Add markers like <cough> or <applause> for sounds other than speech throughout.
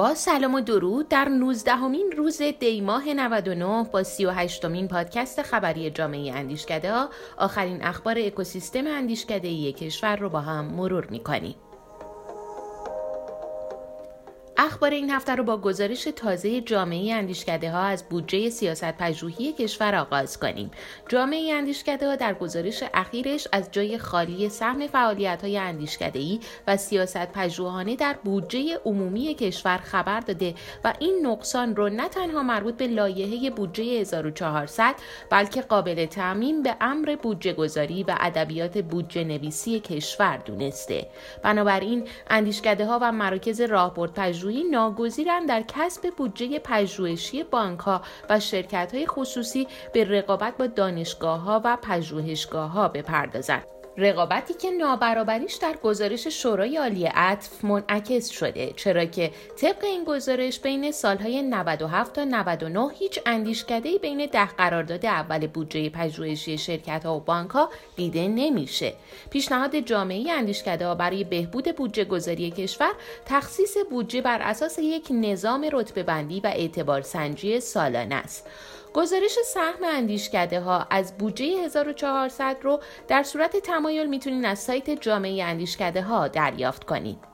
با سلام و درود در 19 همین روز دیماه 99 با 38 مین پادکست خبری جامعه اندیشکده آخرین اخبار اکوسیستم اندیشکده کشور رو با هم مرور می‌کنیم. اخبار این هفته رو با گزارش تازه جامعه اندیشکده ها از بودجه سیاست پژوهی کشور آغاز کنیم. جامعه اندیشکده ها در گزارش اخیرش از جای خالی سهم فعالیت های اندیشکده ای و سیاست پژوهانه در بودجه عمومی کشور خبر داده و این نقصان رو نه تنها مربوط به لایحه بودجه 1400 بلکه قابل تعمین به امر بودجه گذاری و ادبیات بودجه نویسی کشور دونسته. بنابراین اندیشکده ها و مراکز راهبرد پژوهی ناگزیرند در کسب بودجه پژوهشی بانک ها و شرکت های خصوصی به رقابت با دانشگاه ها و پژوهشگاه ها بپردازند. رقابتی که نابرابریش در گزارش شورای عالی عطف منعکس شده چرا که طبق این گزارش بین سالهای 97 تا 99 هیچ اندیشکده‌ای بین ده قرارداد اول بودجه پژوهشی شرکت ها و بانک ها دیده نمیشه. پیشنهاد جامعه اندیشکده ها برای بهبود بودجه گذاری کشور تخصیص بودجه بر اساس یک نظام رتبه بندی و اعتبار سنجی سالانه است. گزارش سهم اندیشکده ها از بودجه 1400 رو در صورت تمایل می‌تونین از سایت جامعه اندیشکده ها دریافت کنید.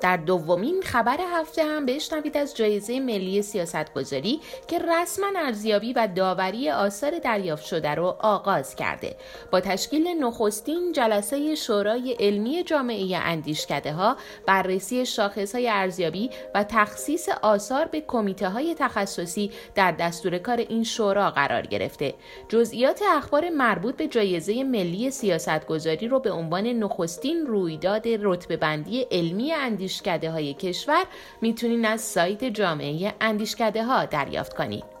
در دومین خبر هفته هم بشنوید از جایزه ملی سیاستگذاری که رسما ارزیابی و داوری آثار دریافت شده رو آغاز کرده. با تشکیل نخستین جلسه شورای علمی جامعه اندیشکده ها بررسی شاخص های ارزیابی و تخصیص آثار به کمیته های تخصصی در دستور کار این شورا قرار گرفته. جزئیات اخبار مربوط به جایزه ملی سیاستگذاری رو به عنوان نخستین رویداد رتبه بندی علمی اندیشکده اندیشکده های کشور می‌تونین از سایت جامعه اندیشکده ها دریافت کنید.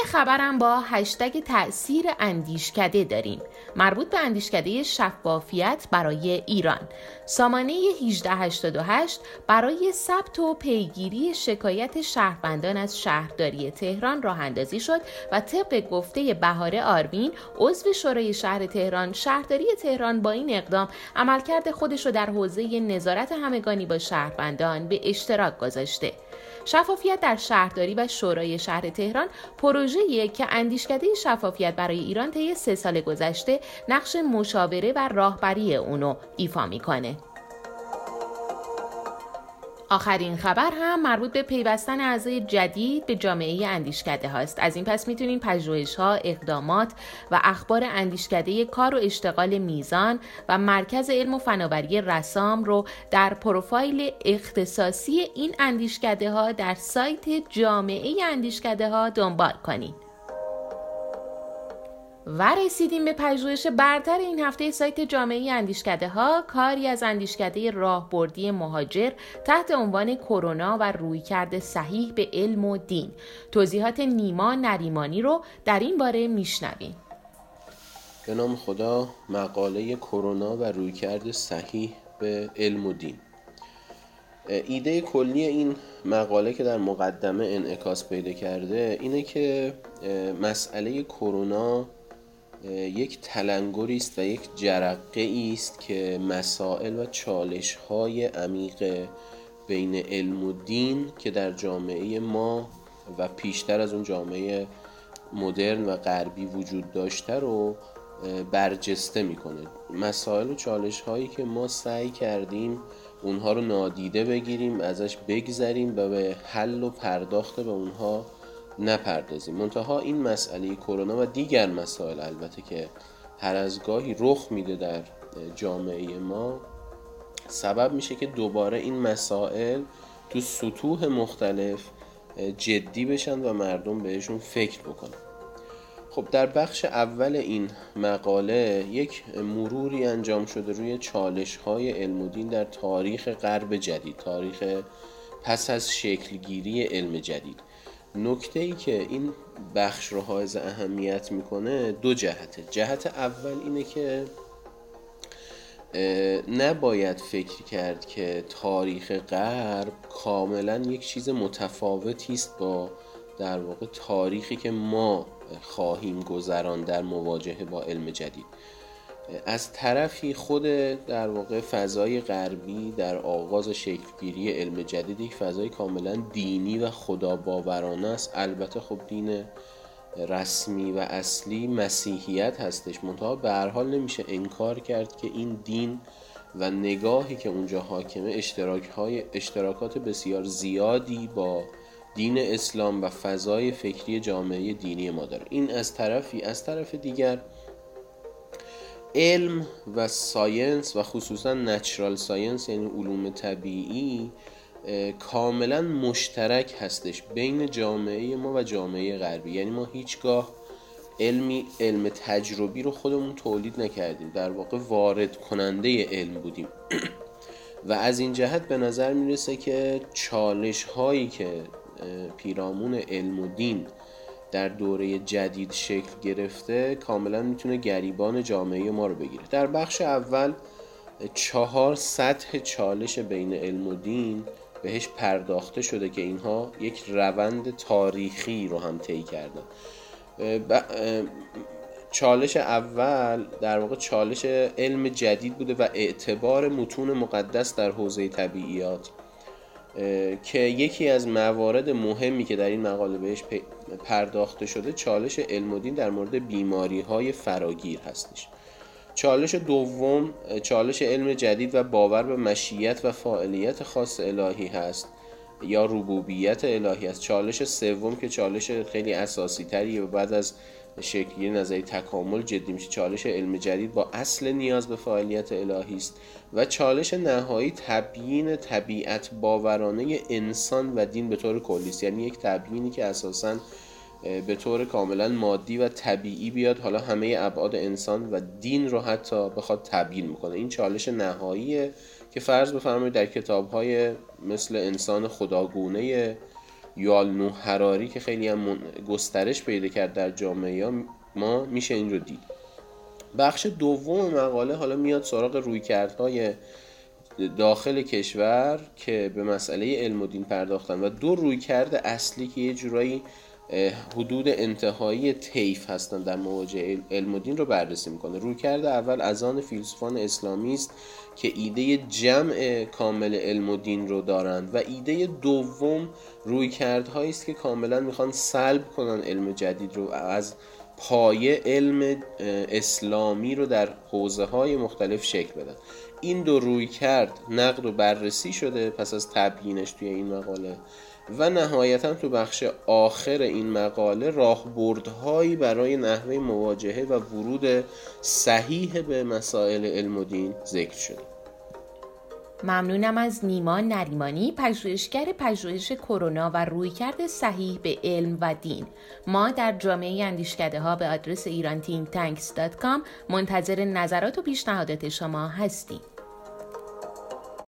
یه خبرم با هشتگ تأثیر اندیشکده داریم. مربوط به اندیشکده شفافیت برای ایران. سامانه 1888 برای ثبت و پیگیری شکایت شهروندان از شهرداری تهران راه اندازی شد و طبق گفته بهاره آروین عضو شورای شهر تهران شهرداری تهران با این اقدام عملکرد خودش رو در حوزه نظارت همگانی با شهروندان به اشتراک گذاشته. شفافیت در شهرداری و شورای شهر تهران پروژه‌ای که اندیشکده شفافیت برای ایران طی سه سال گذشته نقش مشاوره و راهبری اونو ایفا می‌کنه. آخرین خبر هم مربوط به پیوستن اعضای جدید به جامعه اندیشکده هاست. از این پس می‌تونین پژوهش ها اقدامات و اخبار اندیشکده کار و اشتغال میزان و مرکز علم و فناوری رسام رو در پروفایل اختصاصی این اندیشکده ها در سایت جامعه اندیشکده ها دنبال کنید و رسیدیم به پژوهش برتر این هفته سایت جامعه اندیشکده ها کاری از اندیشکده راهبردی مهاجر تحت عنوان کرونا و رویکرد صحیح به علم و دین. توضیحات نیما نریمانی رو در این باره میشنویم. به نام خدا مقاله کرونا و رویکرد صحیح به علم و دین. ایده کلی این مقاله که در مقدمه انعکاس پیدا کرده اینه که مسئله کرونا یک تلنگری است و یک جرقه است که مسائل و چالش های عمیق بین علم و دین که در جامعه ما و پیشتر از اون جامعه مدرن و غربی وجود داشته رو برجسته می‌کنه. مسائل و چالش هایی که ما سعی کردیم اونها رو نادیده بگیریم ازش بگذریم و به حل و پرداخت به اونها نپردازیم. منتها این مسئله کرونا و دیگر مسائل البته که هر از گاهی رخ میده در جامعه ما سبب میشه که دوباره این مسائل تو سطوح مختلف جدی بشن و مردم بهشون فکر بکنن. خب در بخش اول این مقاله یک مروری انجام شده روی چالش های علم دین در تاریخ غرب جدید تاریخ پس از شکلگیری علم جدید. نکته ای که این بخش رو حائز اهمیت می‌کنه دو جهته. جهت اول اینه که نباید فکر کرد که تاریخ غرب کاملا یک چیز متفاوتی است با در واقع تاریخی که ما خواهیم گذران در مواجهه با علم جدید. از طرفی خود در واقع فضای غربی در آغاز شکلگیری علم جدید یک فضای کاملا دینی و خدا باورانه است. البته خب دین رسمی و اصلی مسیحیت هستش. منتها به هر حال نمیشه انکار کرد که این دین و نگاهی که اونجا حاکمه اشتراک های اشتراکات بسیار زیادی با دین اسلام و فضای فکری جامعه دینی ما داره. این از طرفی. از طرف دیگر علم و science و خصوصا natural science یعنی علوم طبیعی کاملا مشترک هستش بین جامعه ما و جامعه غربی. یعنی ما هیچگاه علمی علم تجربی رو خودمون تولید نکردیم. در واقع وارد کننده علم بودیم. <clears throat> و از این جهت به نظر می‌رسه که چالش هایی که پیرامون علم و دین در دوره جدید شکل گرفته کاملا می‌تونه گریبان جامعه ما رو بگیره. در بخش اول چهار سطح چالش بین علم و دین بهش پرداخته شده که اینها یک روند تاریخی رو هم طی کردن. چالش اول در واقع چالش علم جدید بوده و اعتبار متون مقدس در حوزه طبیعیات که یکی از موارد مهمی که در این مقاله بهش پرداخته شده چالش علم و دین در مورد بیماری های فراگیر هستش. چالش دوم چالش علم جدید و باور به مشیت و فاعلیت خاص الهی هست یا ربوبیت الهی است چالش سوم که چالش خیلی اساسی تریه و بعد از شکلی نظری تکامل جدی میشه. چالش علم جدید با اصل نیاز به فعالیت الهی است و چالش نهایی تبیین طبیعت باورانه انسان و دین به طور کلی است. یعنی یک تبیینی که اساسا به طور کاملا مادی و طبیعی بیاد. حالا همه ابعاد انسان و دین رو حتی بخواد تبیین می‌کنه این چالش نهاییه که فرض بفرمایید در کتاب های مثل انسان خداگونه یال نو حراری که خیلی هم گسترش پیدا کرد در جامعه ما میشه این رو دید. بخش دوم مقاله حالا میاد سراغ رویکردهای داخل کشور که به مسئله علم و دین پرداختن و دو رویکرد اصلی که یه جورایی حدود انتهایی طیف هستند در مواجهه علم و دین رو بررسی می‌کنه. رویکرد اول از آن فیلسوفان اسلامی است که ایده جمع کامل علم و دین رو دارند و ایده دوم رویکردهایی است که کاملا می‌خوان سلب کنن علم جدید رو از پایه علم اسلامی رو در حوزه های مختلف شکل بدن. این دو روی کرد نقد و بررسی شده پس از تبیینش توی این مقاله. و نهایتا تو بخش آخر این مقاله راهبردهایی برای نحوه مواجهه و ورود صحیح به مسائل علم و دین ذکر شده. ممنونم از نیما نریمانی پژوهشگر پژوهش کرونا و رویکرد صحیح به علم و دین. ما در جامعه اندیشکده ها به آدرس ایران منتظر نظرات و پیشنهادات شما هستیم.